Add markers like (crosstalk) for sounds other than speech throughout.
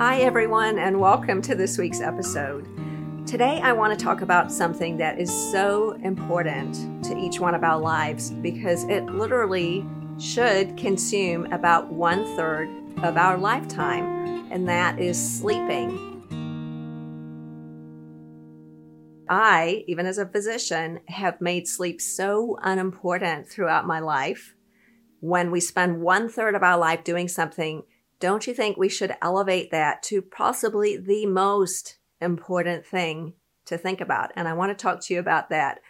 Hi, everyone, and welcome to this week's episode. Today, I want to talk about something that is so important to each one of our lives because it literally should consume about one third of our lifetime, and that is sleeping. I, even as a physician, have made sleep so unimportant throughout my life. When we spend one third of our life doing something don't you think we should elevate that to possibly the most important thing to think about? And I want to talk to you about that.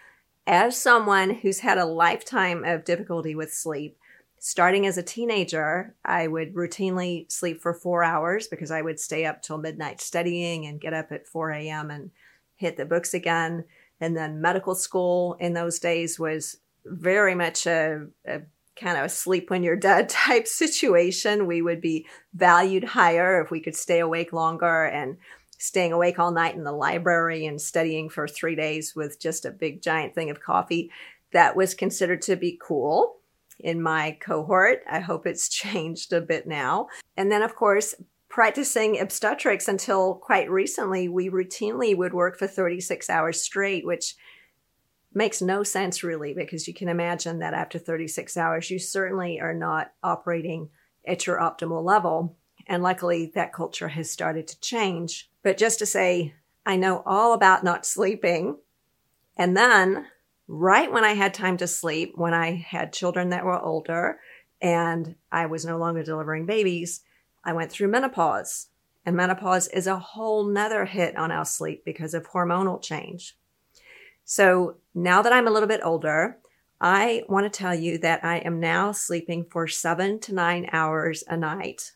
As someone who's had a lifetime of difficulty with sleep, starting as a teenager, I would routinely sleep for four hours because I would stay up till midnight studying and get up at 4 a.m. and hit the books again. And then medical school in those days was very much a, a kind of sleep when you're dead (laughs) type situation. We would be valued higher if we could stay awake longer and staying awake all night in the library and studying for three days with just a big giant thing of coffee. That was considered to be cool in my cohort. I hope it's (laughs) changed a bit now. And then, of course, practicing obstetrics until quite recently, we routinely would work for 36 hours straight, which makes no sense really because you can imagine that after 36 hours you certainly are not operating at your optimal level. And luckily that culture has started to change. But just to say i know all about not sleeping. And then right when i had time to sleep when i had children that were older and i was no longer delivering babies i went through menopause. And menopause is a whole nother hit on our sleep because of hormonal change. So now that I'm a little bit older, I want to tell you that I am now sleeping for seven to nine hours a night.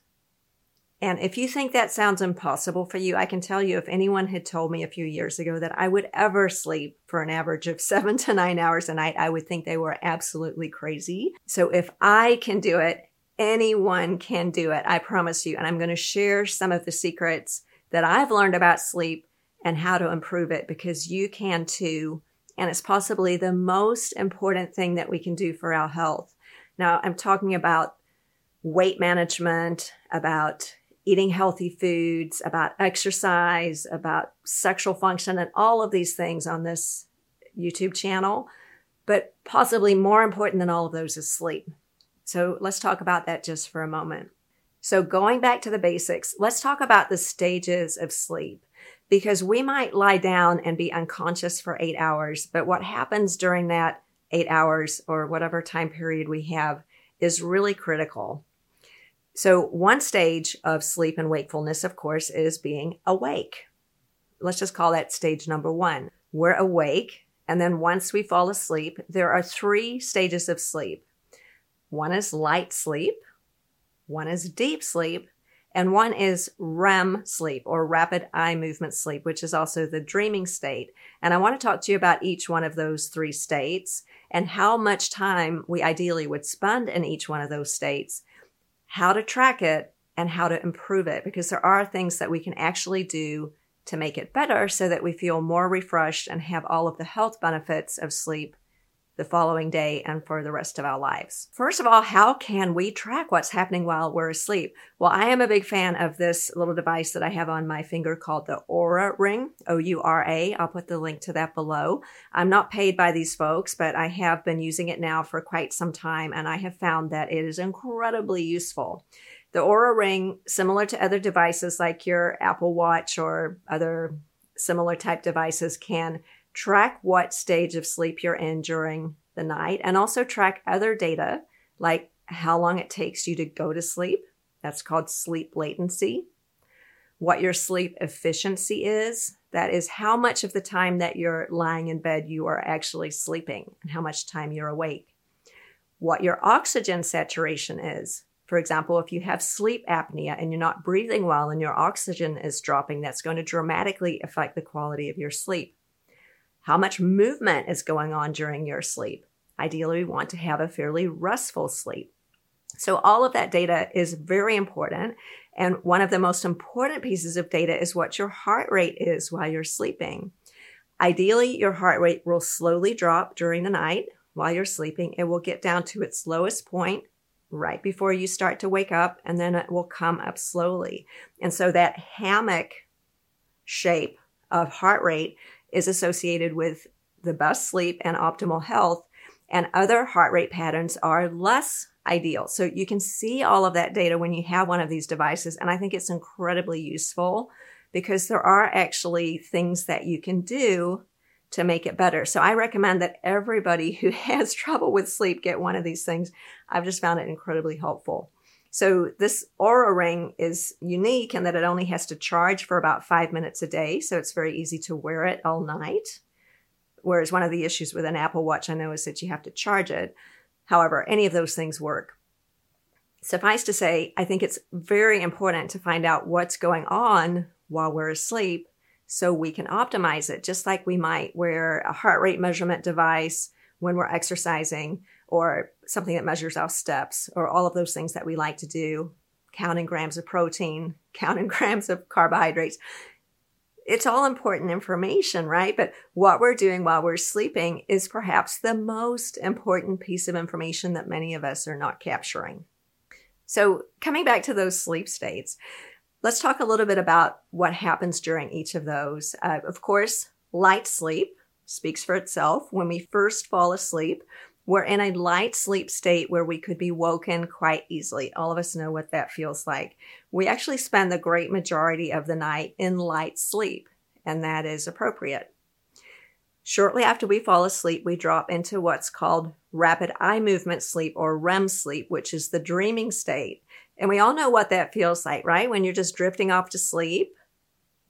And if you think that sounds impossible for you, I can tell you if anyone had told me a few years ago that I would ever sleep for an average of (laughs) seven to nine hours a night, I would think they were absolutely crazy. So if I can do it, anyone can do it. I promise you. And I'm going to share some of the secrets that I've learned about sleep and how to improve it because you can too. And it's possibly the most important thing that we can do for our health. Now, I'm talking about weight management, about eating healthy foods, about exercise, about sexual function, and all of these things on this YouTube channel. But possibly more important than all of those is sleep. So let's talk about that just for a moment. So, going back to the basics, let's talk about the stages of sleep because we might lie down and be unconscious for eight hours, but what happens during that eight hours or whatever time period we have is really critical. So, one stage of sleep and wakefulness, of course, is being awake. Let's just call that stage number one. We're awake, and then once we fall asleep, there are three stages of sleep. One is light sleep, one is deep sleep, and one is REM sleep or rapid eye movement sleep, which is also the dreaming state. And I want to talk to you about each one of those three states and how much time we ideally would spend in each one of those states, how to track it, and how to improve it, because there are things that we can actually do to make it better so that we feel more refreshed and have all of the health benefits of sleep the following day and for the rest of our lives. First of all, how can we track what's happening while we're asleep? Well, I am a big fan of this little device that I have on my finger called the Oura Ring, O U R A. I'll put the link to that below. I'm not paid by these folks, but I have been using it now for quite some time and I have found that it is incredibly useful. The Oura Ring, similar to other devices like your Apple Watch or other similar type devices, can track what stage of sleep you're in during the night and also track other data like how long it takes you to go to sleep. That's called sleep latency. What your sleep efficiency is. That is how much of the time that you're lying in bed you are actually sleeping and how much time you're awake. What your oxygen saturation is. For example, if you have sleep apnea and you're not breathing well and your oxygen is dropping, that's going to dramatically affect the quality of your sleep how much movement is going on during your sleep. Ideally, we want to have a fairly restful sleep. So, all of that data is very important. And one of the most important pieces of data is what your heart rate is while you're sleeping. Ideally, your heart rate will slowly drop during the night while you're sleeping. It will get down to its lowest point right before you start to wake up, and then it will come up slowly. And so that hammock shape of heart rate is associated with the best sleep and optimal health, and other heart rate patterns are less ideal. So you can see all of that data when you have one of these devices, and I think it's incredibly useful because there are actually things that you can do to make it better. So I recommend that everybody (laughs) who has trouble with sleep get one of these things. I've just found it incredibly helpful. So this Oura ring is unique in that it only has to charge for about five minutes a day. So it's very easy to wear it all night. Whereas one of the issues with an Apple Watch, I know, is that you have to charge it. However, any of those things work. Suffice to say, I think it's very important to find out what's going on while we're asleep so we can optimize it, just like we might wear a heart rate measurement device when we're exercising or something that measures our steps or all of those things that we like to do, counting grams of protein, (laughs) counting grams of carbohydrates. It's all important information, right? But what we're doing while we're sleeping is perhaps the most important piece of information that many of us are not capturing. So, coming back to those sleep states, Let's talk a little bit about what happens during each of those. Uh, of course, light sleep speaks for itself. When we first fall asleep, we're in a light sleep state where we could be woken quite easily. All of us know what that feels like. We actually spend the great majority of the night in light sleep, and that is appropriate. Shortly after we fall asleep, we drop into what's called rapid eye movement sleep or REM sleep, which is the dreaming state. And we all know what that feels like, right? When you're just drifting off to sleep,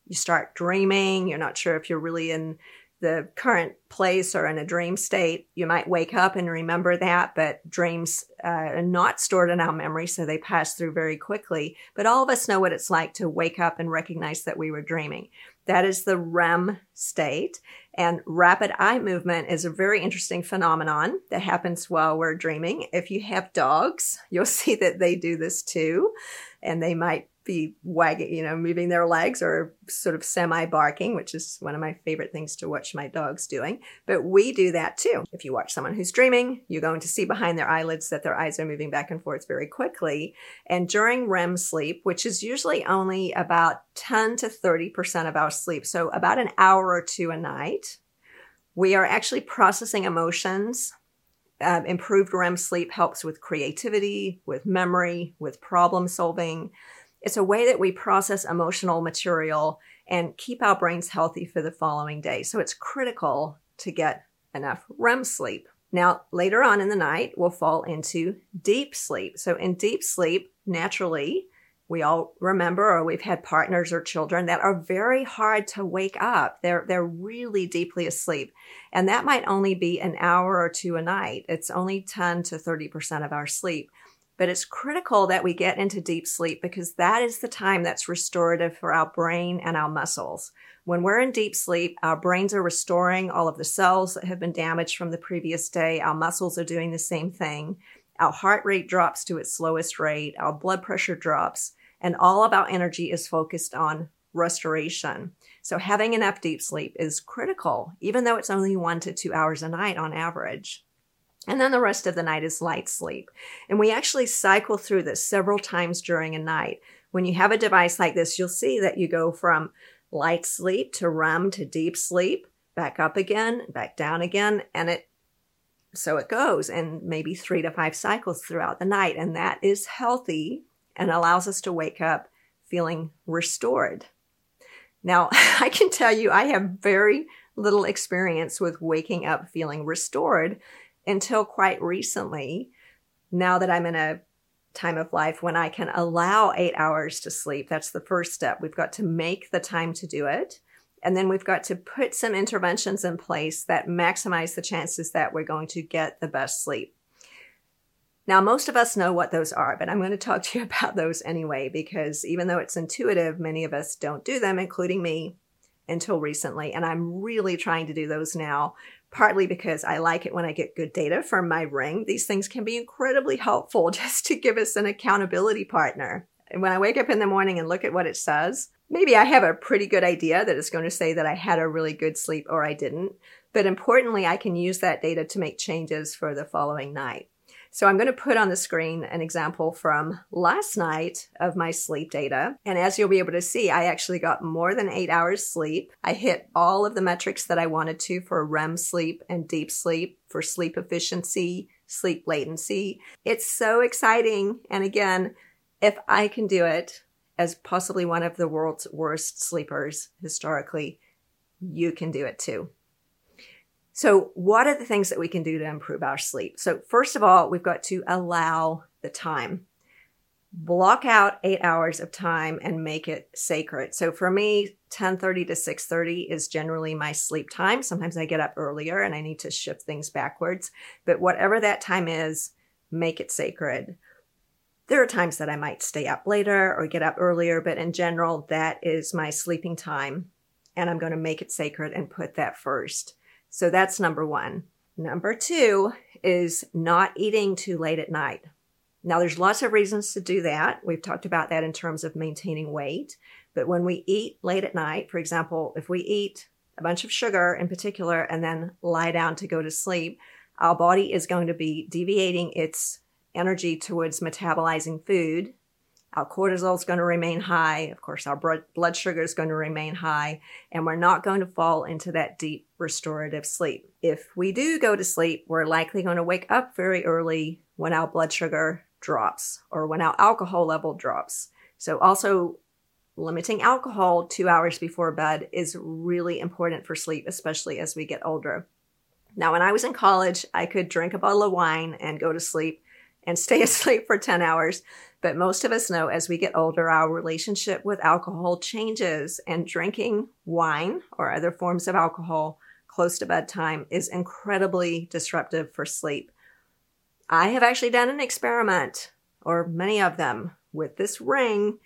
you start dreaming, you're not sure if you're really in the current place or in a dream state. You might wake up and remember that, but dreams uh, are not stored in our memory, so they pass through very quickly. But all of us know what it's like to wake up and recognize that we were dreaming. That is the REM state. And rapid eye movement is a very interesting phenomenon that happens while we're dreaming. If you have dogs, (laughs) you'll see that they do this too. And they might be wagging, you know, moving their legs or sort of semi barking, which is one of my favorite things to watch my dogs doing. But we do that too. If you watch someone who's dreaming, you're going to see behind their eyelids that their eyes are moving back and forth very quickly. And during REM sleep, which is usually only about 10 to 30% of our sleep, so about an hour or two a night, we are actually processing emotions. Uh, improved REM sleep helps with creativity, with memory, with problem solving. It's a way that we process emotional material and keep our brains healthy for the following day. So it's critical to get enough REM sleep. Now, later on in the night, we'll fall into deep sleep. So, in deep sleep, naturally, we all remember or we've had partners or children that are very hard to wake up. They're they're really deeply asleep. And that might only be an hour or two a night. It's only 10 to 30% of our sleep. But it's critical that we get into deep sleep because that is the time that's restorative for our brain and our muscles. When we're in deep sleep, our brains are restoring all of the cells that have been damaged from the previous day. Our muscles are doing the same thing. Our heart rate drops to its slowest rate. Our blood pressure drops and all of our energy is focused on restoration. So having enough deep sleep is critical, even though it's only one to two hours a night on average. And then the rest of the night is light sleep. And we actually cycle through this several times during a night. When you have a device like this, you'll see that you go from light sleep to REM to deep sleep, back up again, back down again, and it so it goes and maybe 3 to 5 cycles throughout the night and that is healthy and allows us to wake up feeling restored. Now, (laughs) I can tell you I have very little experience with waking up feeling restored until quite recently, now that I'm in a time of life when I can allow eight hours to sleep. That's the first step. We've got to make the time to do it. And then we've got to put some interventions in place that maximize the chances that we're going to get the best sleep. Now, most of us know what those are, but I'm going to talk to you (laughs) about those anyway, because even though it's intuitive, many of us don't do them, including me, until recently. And I'm really trying to do those now partly because I like it when I get good data from my ring. These things can be incredibly helpful (laughs) just to give us an accountability partner. And when I wake up in the morning and look at what it says, maybe I have a pretty good idea that it's going to say that I had a really good sleep or I didn't. But importantly, I can use that data to make changes for the following night. So I'm going to put on the screen an example from last night of my sleep data. And as you'll be able to see, I actually got more than eight hours sleep. I hit all of the metrics that I wanted to for REM sleep and deep sleep, for sleep efficiency, sleep latency. It's so exciting. And again, if I can do it as possibly one of the world's worst sleepers historically, you can do it too. So, what are the things that we can do to improve our sleep? So, first of all, we've got to allow the time. Block out eight hours of time and make it sacred. So for me, 10:30 to 6:30 is generally my sleep time. Sometimes I get up earlier and I need to shift things backwards. But whatever that time is, make it sacred. There are times that I might stay up later or get up earlier, but in general, that is my sleeping time. And I'm going to make it sacred and put that first. So that's number one. Number two is not eating too late at night. Now, there's lots of reasons to do that. We've talked about that in terms of maintaining weight. But when we eat late at night, for example, if we eat a bunch of sugar in particular and then lie down to go to sleep, our body is going to be deviating its energy towards metabolizing food our cortisol is going to remain high. Of course, our blood sugar is going to remain high, and we're not going to fall into that deep restorative sleep. If we do go to sleep, we're likely going to wake up very early when our blood sugar drops or when our alcohol level drops. So, also limiting alcohol two hours before bed is really important for sleep, especially as we get older. Now, when I was in college, I could drink a bottle of wine and go to sleep and stay (laughs) asleep for 10 hours. But most of us know as we get older, our relationship with alcohol changes, and drinking wine or other forms of alcohol close to bedtime is incredibly disruptive for sleep. I have actually done an experiment, or many of them, with this ring,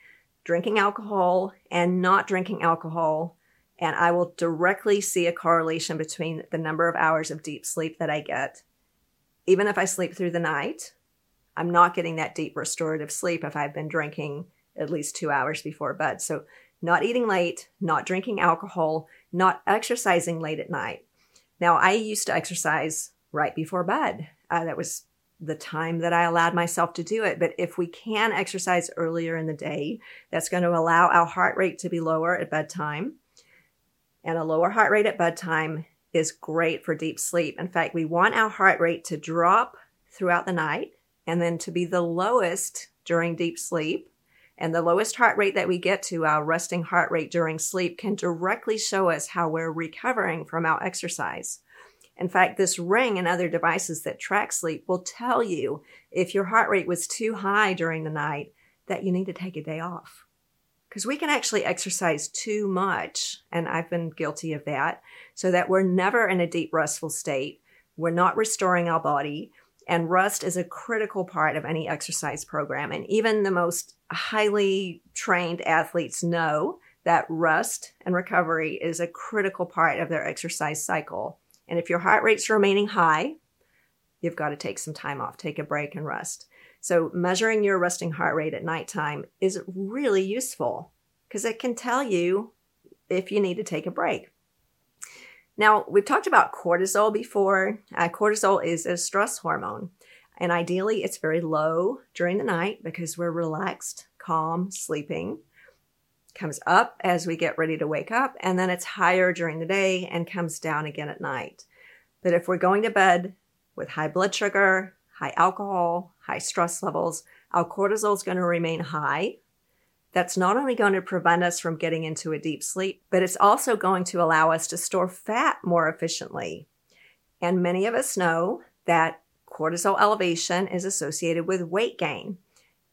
drinking alcohol and not drinking alcohol. And I will directly see a correlation between the number of hours of deep sleep that I get. Even if I sleep through the night, I'm not getting that deep restorative sleep if I've been drinking at least two hours before bed. So, not eating late, not drinking alcohol, not exercising late at night. Now, I used to exercise right before bed. Uh, that was the time that I allowed myself to do it. But if we can exercise earlier in the day, that's going to allow our heart rate to be lower at bedtime. And a lower heart rate at bedtime is great for deep sleep. In fact, we want our heart rate to drop throughout the night and then to be the lowest during deep sleep. And the lowest heart rate that we get to, our resting heart rate during sleep, can directly show us how we're recovering from our exercise. In fact, this ring and other devices that track sleep will tell you if your heart rate was too high during the night that you need to take a day off. Because we can actually exercise too much, and I've been guilty of that, so that we're never in a deep restful state. We're not restoring our body. And rest is a critical part of any exercise program. And even the most highly trained athletes know that rest and recovery is a critical part of their exercise cycle. And if your heart rate's remaining high, you've got to take some time off, take a break and rest. So measuring your resting heart rate at nighttime is really useful because it can tell you if you need to take a break. Now, we've talked about cortisol before. Uh, cortisol is a stress hormone, and ideally, it's very low during the night because we're relaxed, calm, sleeping. Comes up as we get ready to wake up, and then it's higher during the day and comes down again at night. But if we're going to bed with high blood sugar, high alcohol, high stress levels, our cortisol is going to remain high that's not only going to prevent us from getting into a deep sleep, but it's also going to allow us to store fat more efficiently. And many of us know that cortisol elevation is associated with weight gain.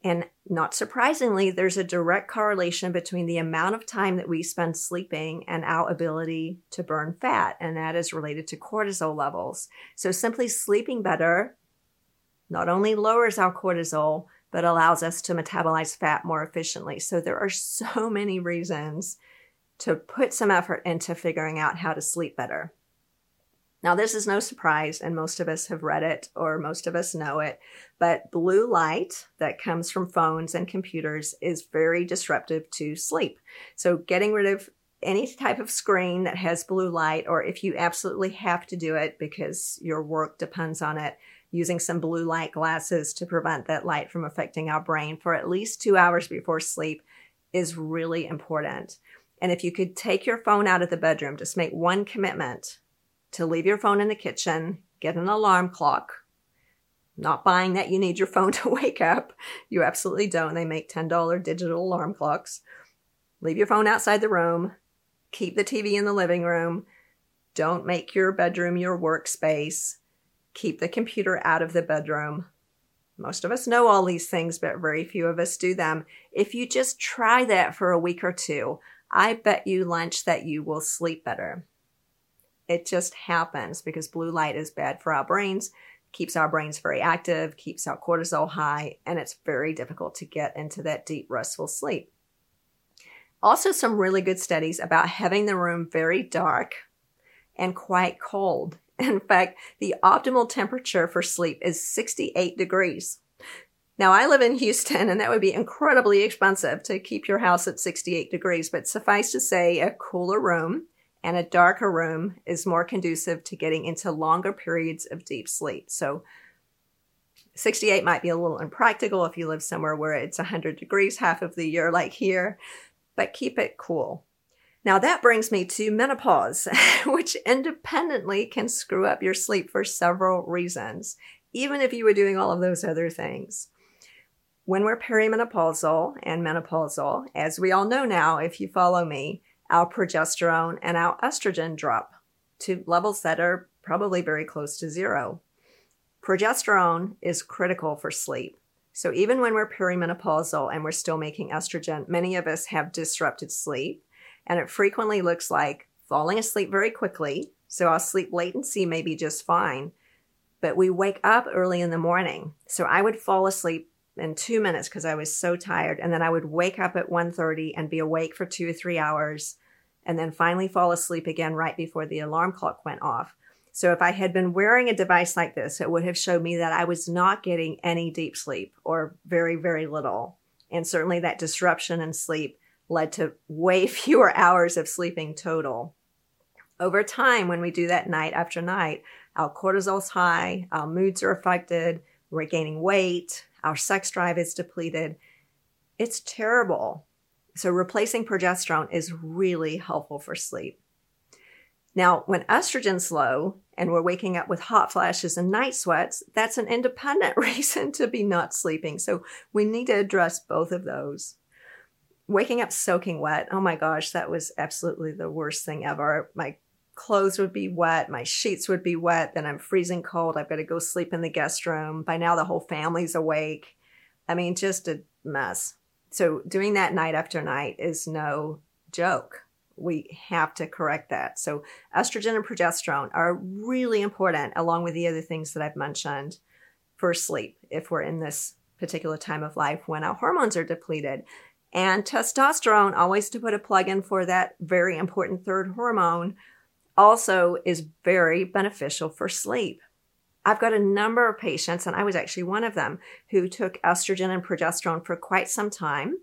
And not surprisingly, there's a direct correlation between the amount of time that we spend sleeping and our ability to burn fat, and that is related to cortisol levels. So, simply sleeping better not only lowers our cortisol, but allows us to metabolize fat more efficiently. So there are so (laughs) many reasons to put some effort into figuring out how to sleep better. Now, this is no surprise, and most of us have read it or most of us know it, but blue light that comes from phones and computers is very disruptive to sleep. So, getting rid of any type of screen that has blue light, or if you absolutely have to do it because your work depends on it, using some blue light glasses to prevent that light from affecting our brain for at least two hours before sleep is really important. And if you could take your phone out of the bedroom, just make one commitment to leave your phone in the kitchen, get an alarm clock. Not buying that you need your phone (laughs) to wake up. You absolutely don't. They make $10 digital alarm clocks. Leave your phone outside the room. Keep the TV in the living room. Don't make your bedroom your workspace keep the computer out of the bedroom. Most of us know all these things, but very few of us do them. If you just try that for a week or two, I bet you lunch that you will sleep better. It just happens because blue light is bad for our brains, keeps our brains very active, keeps our cortisol high, and it's very difficult to get into that deep, restful sleep. Also, some really good studies about having the room very dark and quite cold In fact, the optimal temperature for sleep is 68 degrees. Now, I live in Houston, and that would be incredibly expensive to keep your house at 68 degrees, but suffice to say, a cooler room and a darker room is more conducive to getting into longer periods of deep sleep. So, 68 might be a little impractical if you live somewhere where it's 100 degrees half of the year, like here, but keep it cool. Now that brings me to menopause, (laughs) which independently can screw up your sleep for several reasons, even if you were doing all of those other things. When we're perimenopausal and menopausal, as we all know now, if you follow me, our progesterone and our estrogen drop to levels that are probably very close to zero. Progesterone is critical for sleep. So even when we're perimenopausal and we're still making estrogen, many of us have disrupted sleep and it frequently looks like falling asleep very quickly. So our sleep latency may be just fine, but we wake up early in the morning. So I would fall asleep in two minutes because I was so tired, and then I would wake up at 1.30 and be awake for two or three hours, and then finally fall asleep again right before the alarm clock went off. So if I had been wearing a device like this, it would have showed me that I was not getting any deep sleep or very, very little. And certainly that disruption in sleep led to way (laughs) fewer hours of sleeping total. Over time, when we do that night after night, our cortisol's high, our moods are affected, we're gaining weight, our sex drive is depleted. It's terrible. So, replacing progesterone is really helpful for sleep. Now, when estrogen's low and we're waking up with hot flashes and night sweats, that's an independent (laughs) reason to be not sleeping. So, we need to address both of those waking up soaking wet. Oh my gosh, that was absolutely the worst thing ever. My clothes would be wet, my sheets would be wet, then I'm freezing cold. I've got to go sleep in the guest room. By now, the whole family's awake. I mean, just a mess. So, doing that night after night is no joke. We have to correct that. So, estrogen and progesterone are really important, along with the other things that I've mentioned, for sleep if we're in this particular time of life when our hormones are depleted. And testosterone, always to put a plug in for that very important third hormone, also is very beneficial for sleep. I've got a number of patients, and I was actually one of them, who took estrogen and progesterone for quite some time.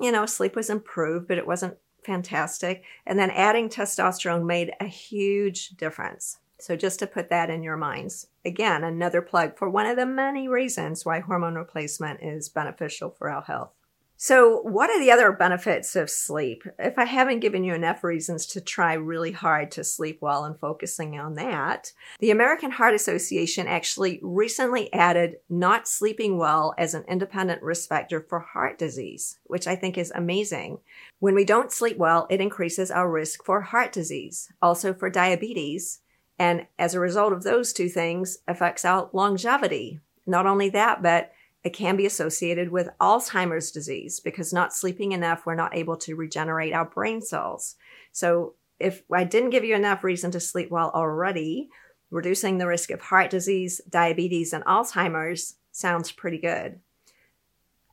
You know, sleep was improved, but it wasn't fantastic. And then adding testosterone made a huge difference. So, just to put that in your minds, again, another plug for one of the many reasons why hormone replacement is beneficial for our health. So, what are the other benefits of sleep? If I haven't given you enough reasons to try really hard to sleep well and focusing on that, the American Heart Association actually recently added not sleeping well as an independent risk factor for heart disease, which I think is amazing. When we don't sleep well, it increases our risk for heart disease, also for diabetes, and as a result of those two things, affects our longevity. Not only that, but it can be associated with Alzheimer's disease because not sleeping enough, we're not able to regenerate our brain cells. So, if I didn't give you enough reason to sleep well already, reducing the risk of heart disease, diabetes, and Alzheimer's sounds pretty good.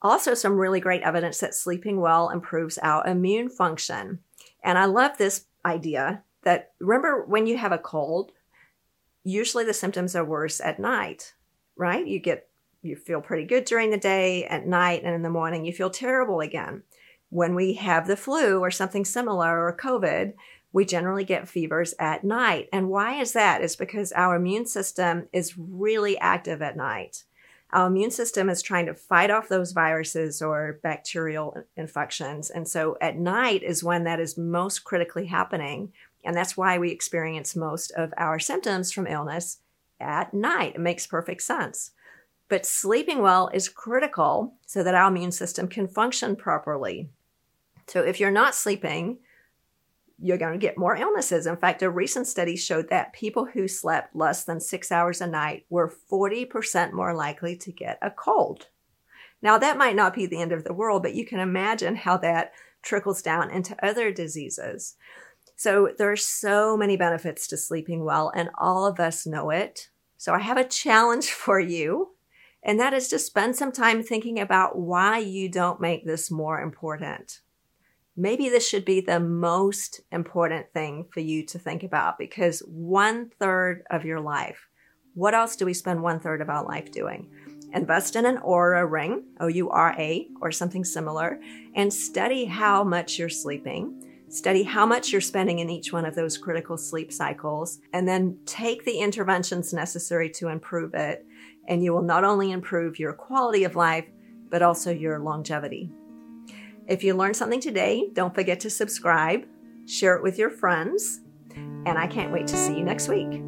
Also, some really great evidence that sleeping well improves our immune function. And I love this idea that remember when you have a cold, usually the symptoms are worse at night, right? You get you feel pretty good during the day, at night, and in the morning, you feel terrible again. When we have the flu or something similar or COVID, we generally get fevers at night. And why is that? It's because our immune system is really active at night. Our immune system is trying to fight off those viruses or bacterial infections. And so at night is when that is most critically happening. And that's why we experience most of our symptoms from illness at night. It makes perfect sense. But sleeping well is critical so that our immune system can function properly. So if you're not sleeping, you're going to get more illnesses. In fact, a recent study showed that people who slept less than six hours a night were 40% more likely to get a cold. Now, that might not be the end of the world, but you can imagine how that trickles down into other diseases. So, there are so many benefits to sleeping well, and all of us know it. So, I have a challenge (laughs) for you, and that is to spend some time thinking about why you don't make this more important maybe this should be the most important thing for you to think about because one third of your life, what else do we spend one third of our life doing? Invest in an Oura ring, O U R A, or something similar, and study how much you're sleeping. Study how much you're spending in each one of those critical sleep cycles, and then take the interventions necessary to improve it. And you will not only improve your quality of life, but also your longevity. If you learned something today, don't forget to subscribe, share it with your friends, and I can't wait to see you next week.